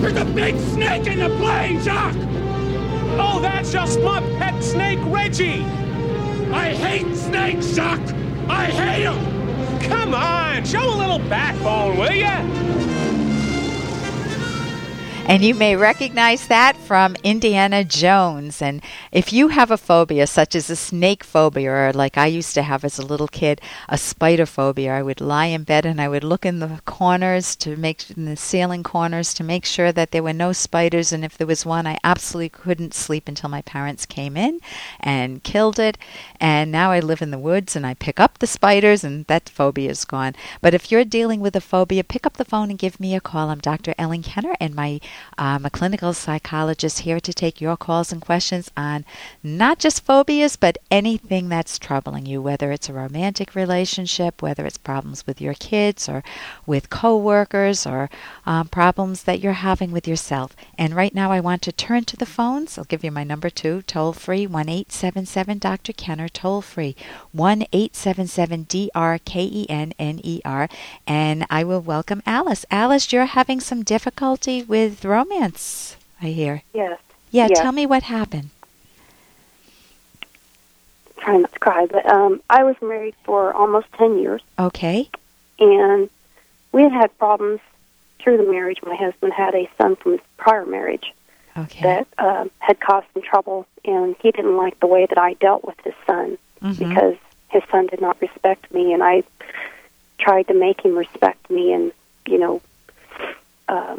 There's a big snake in the plane, Jock! Oh, that's just my pet snake, Reggie! I hate snakes, Jock! I hate them! Come on, show a little backbone, will ya? And you may recognize that from Indiana Jones. And if you have a phobia, such as a snake phobia, or like I used to have as a little kid, a spider phobia, I would lie in bed and I would look in the corners to make, in the ceiling corners to make sure that there were no spiders. And if there was one, I absolutely couldn't sleep until my parents came in and killed it. And now I live in the woods and I pick up the spiders, and that phobia is gone. But if you're dealing with a phobia, pick up the phone and give me a call. I'm Dr. Ellen Kenner, and my I'm a clinical psychologist here to take your calls and questions on not just phobias, but anything that's troubling you, whether it's a romantic relationship, whether it's problems with your kids or with coworkers, or um, problems that you're having with yourself. And right now, I want to turn to the phones. I'll give you my number too, toll free one eight seven seven Dr. Kenner, toll free one eight seven seven D R K E N N E R, and I will welcome Alice. Alice, you're having some difficulty with romance, I hear. Yes. Yeah, Yes. tell me what happened. Trying not to cry, but um, I was married for almost 10 years, Okay. and we had had problems through the marriage. My husband had a son from his prior marriage Okay. that um, had caused some trouble, and he didn't like the way that I dealt with his son Mhm. because his son did not respect me, and I tried to make him respect me, and you know, uh,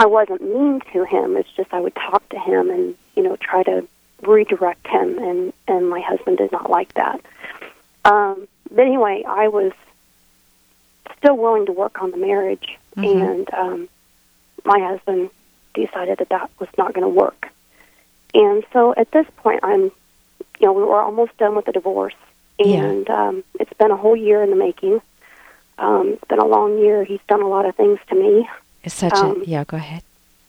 I wasn't mean to him. It's just I would talk to him and you know try to redirect him, and and my husband did not like that. Um, but anyway, I was still willing to work on the marriage, Mhm. and um, my husband decided that that was not going to work. And so at this point, I'm, you know, we were almost done with the divorce, Yeah. and um, it's been a whole year in the making. Um, it's been a long year. He's done a lot of things to me, It's such um, a yeah. Go ahead.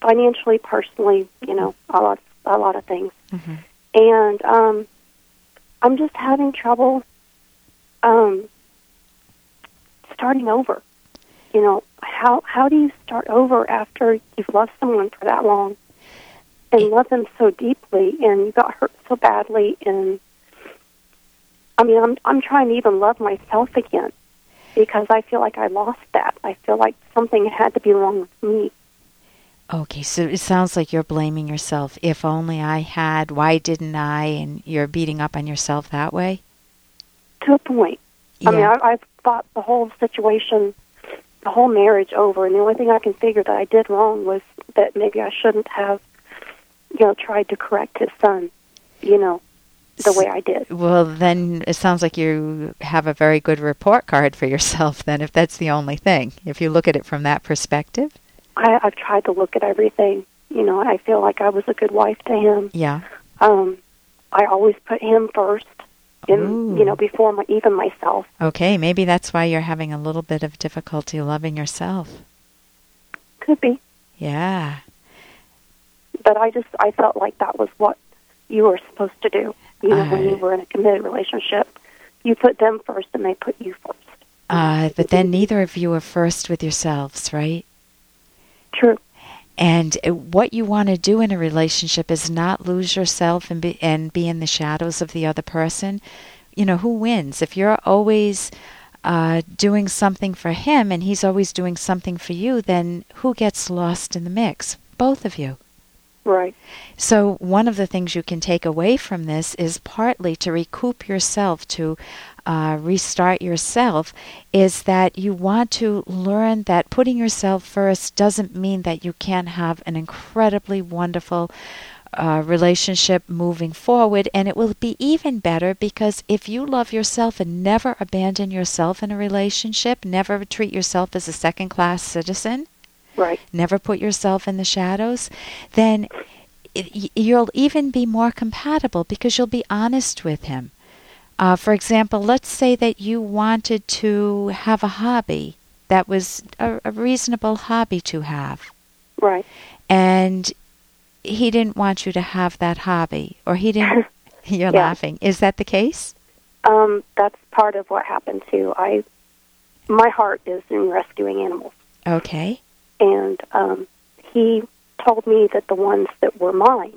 financially, personally, you know, a lot, a lot of things. hmm And um, I'm just having trouble um, starting over. You know, how how do you start over after you've loved someone for that long and It- love them so deeply and you got hurt so badly and I mean, I'm I'm trying to even love myself again because I feel like I lost that. I feel like something had to be wrong with me. Okay, so it sounds like you're blaming yourself. If only I had. Why didn't I? And you're beating up on yourself that way. To a point. Yeah. I mean, I, I've thought the whole situation, the whole marriage over, and the only thing I can figure that I did wrong was that maybe I shouldn't have, you know, tried to correct his son, you know, the way I did. Well, then it sounds like you have a very good report card for yourself, then, if that's the only thing. If you look at it from that perspective. I, I've tried to look at everything. You know, I feel like I was a good wife to him. Yeah. Um, I always put him first, in you know, before my, even myself. Okay, maybe that's why you're having a little bit of difficulty loving yourself. Could be, Yeah. but I just I felt like that was what you were supposed to do. You know, when you were in a committed relationship, you put them first, and they put you first. Uh, but then neither of you are first with yourselves, right? True. And what you want to do in a relationship is not lose yourself and be and be in the shadows of the other person. You know who wins if you're always uh, doing something for him and he's always doing something for you. Then who gets lost in the mix? Both of you. Right. So, one of the things you can take away from this is partly to recoup yourself, to uh, restart yourself, is that you want to learn that putting yourself first doesn't mean that you can't have an incredibly wonderful uh, relationship moving forward. And it will be even better because if you love yourself and never abandon yourself in a relationship, never treat yourself as a second class citizen, Right. never put yourself in the shadows, then it, you'll even be more compatible because you'll be honest with him. Uh, for example, let's say that you wanted to have a hobby that was a, a reasonable hobby to have, Right. and he didn't want you to have that hobby, or he didn't. You're Yeah. laughing. Is that the case? Um, that's part of what happened too. I, my heart is in rescuing animals, Okay. And um, he told me that the ones that were mine,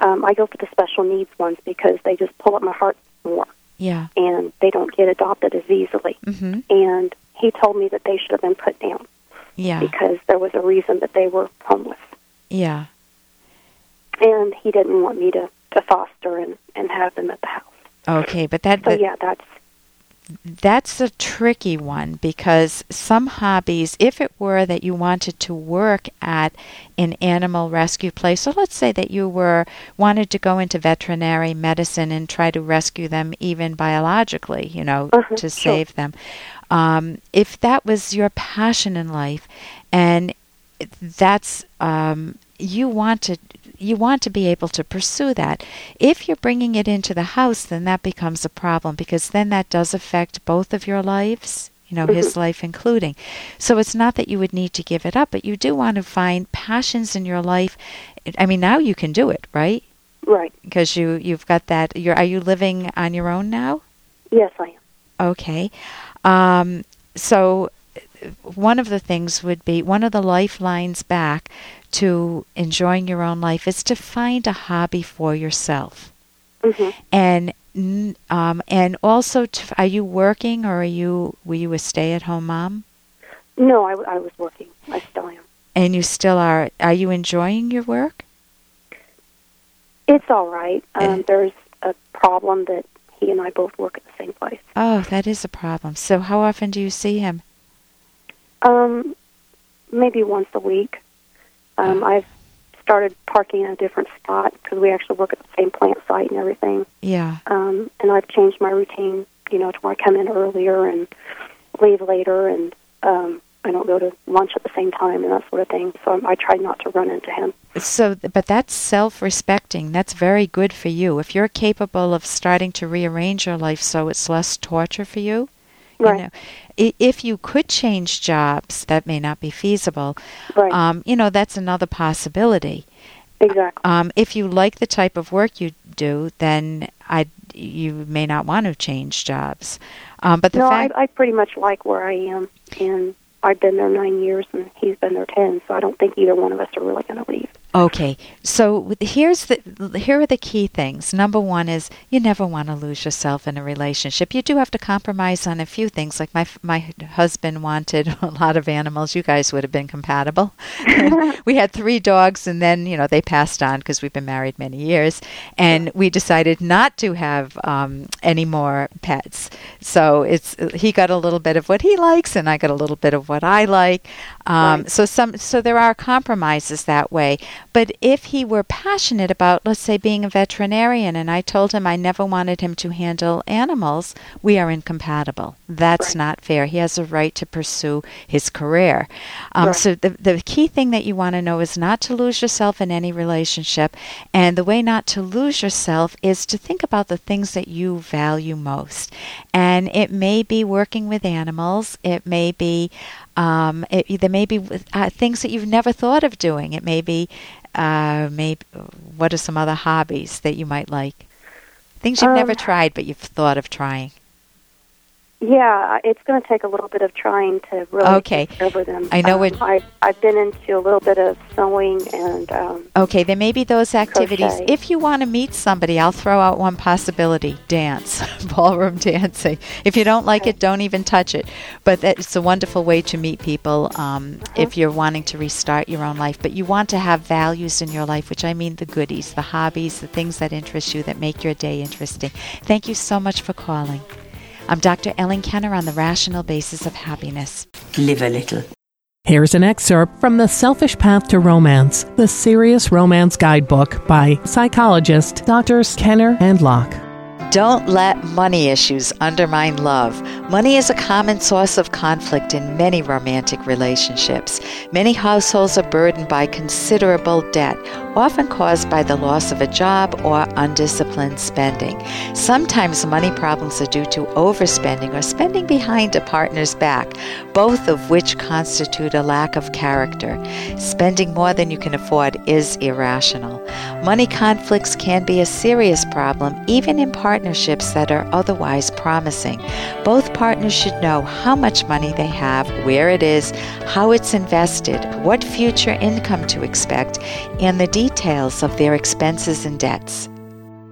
um, I go for the special needs ones because they just pull at my heart more, Yeah. and they don't get adopted as easily. Mhm. And he told me that they should have been put down Yeah. because there was a reason that they were homeless, Yeah. and he didn't want me to to foster and and have them at the house. Okay, but that So but yeah, that's that's a tricky one because some hobbies, if it were that you wanted to work at an animal rescue place, so let's say that you were wanted to go into veterinary medicine and try to rescue them even biologically, you know, Uh-huh, to sure. save them. Um, if that was your passion in life, and that's um, you want to you want to be able to pursue that. If you're bringing it into the house, then that becomes a problem because then that does affect both of your lives, you know, his life including. So it's not that you would need to give it up, but you do want to find passions in your life. I mean, now you can do it, right? right. Because you you've got that. You're are you living on your own now? Yes, I am. Okay. Um, so, one of the things would be one of the lifelines back to enjoying your own life is to find a hobby for yourself. hmm And um, and also, to, are you working or are you were you a stay-at-home mom? No, I, I was working. I still am. And you still are. Are you enjoying your work? It's all right. Eh. Um, there's a problem that he and I both work at the same place. Oh, that is a problem. So, how often do you see him? Um, maybe once a week. Um, I've started parking in a different spot because we actually work at the same plant site and everything. Yeah. Um, and I've changed my routine, you know, to where I come in earlier and leave later, and um, I don't go to lunch at the same time and that sort of thing. So I try not to run into him. So, but that's self-respecting. That's very good for you. If you're capable of starting to rearrange your life so it's less torture for you, Right. you know, i- if you could change jobs, that may not be feasible. Right. Um, you know, that's another possibility. exactly. Um, if you like the type of work you do, then I you may not want to change jobs. Um, but the no, fact I, I pretty much like where I am, and I've been there nine years, and he's been there ten. So I don't think either one of us are really going to leave. Okay, so here's the here are the key things. Number one is you never want to lose yourself in a relationship. You do have to compromise on a few things. Like my my husband wanted a lot of animals. You guys would have been compatible. we had three dogs, and then you know they passed on because we've been married many years, and we decided not to have um, any more pets. So it's he got a little bit of what he likes, and I got a little bit of what I like. Um, Right. So some so there are compromises that way. But if he were passionate about, let's say, being a veterinarian, and I told him I never wanted him to handle animals, we are incompatible. That's Right. not fair. He has a right to pursue his career. Um, Right. So the the key thing that you want to know is not to lose yourself in any relationship, and the way not to lose yourself is to think about the things that you value most. And it may be working with animals. It may be um, it, there may be uh, things that you've never thought of doing. It may be, uh, maybe what are some other hobbies that you might like? Things you've never Um, tried but you've thought of trying. Yeah, it's going to take a little bit of trying to really Okay. discover them. I know um, what- I I've been into a little bit of sewing and um, Okay, there may be those activities. Crochet. If you want to meet somebody, I'll throw out one possibility dance, ballroom dancing. If you don't like it, don't even touch it. But it's a wonderful way to meet people um, if you're wanting to restart your own life. But you want to have values in your life, which I mean the goodies, the hobbies, the things that interest you, that make your day interesting. Thank you so much for calling. I'm Dr. Ellen Kenner on the rational basis of happiness. Live a little. Here's an excerpt from The Selfish Path to Romance, the Serious Romance Guidebook by psychologist Drs. Kenner and Locke. Don't let money issues undermine love. Money is a common source of conflict in many romantic relationships. Many households are burdened by considerable debt, often caused by the loss of a job or undisciplined spending. Sometimes money problems are due to overspending or spending behind a partner's back, both of which constitute a lack of character. Spending more than you can afford is irrational. Money conflicts can be a serious problem, even in partnerships that are otherwise promising. Both partners should know how much money they have, where it is, how it's invested, what future income to expect, and the details of their expenses and debts.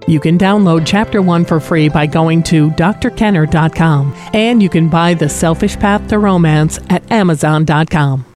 You can download Chapter 1 for free by going to drkenner.com, and you can buy The Selfish Path to Romance at amazon.com.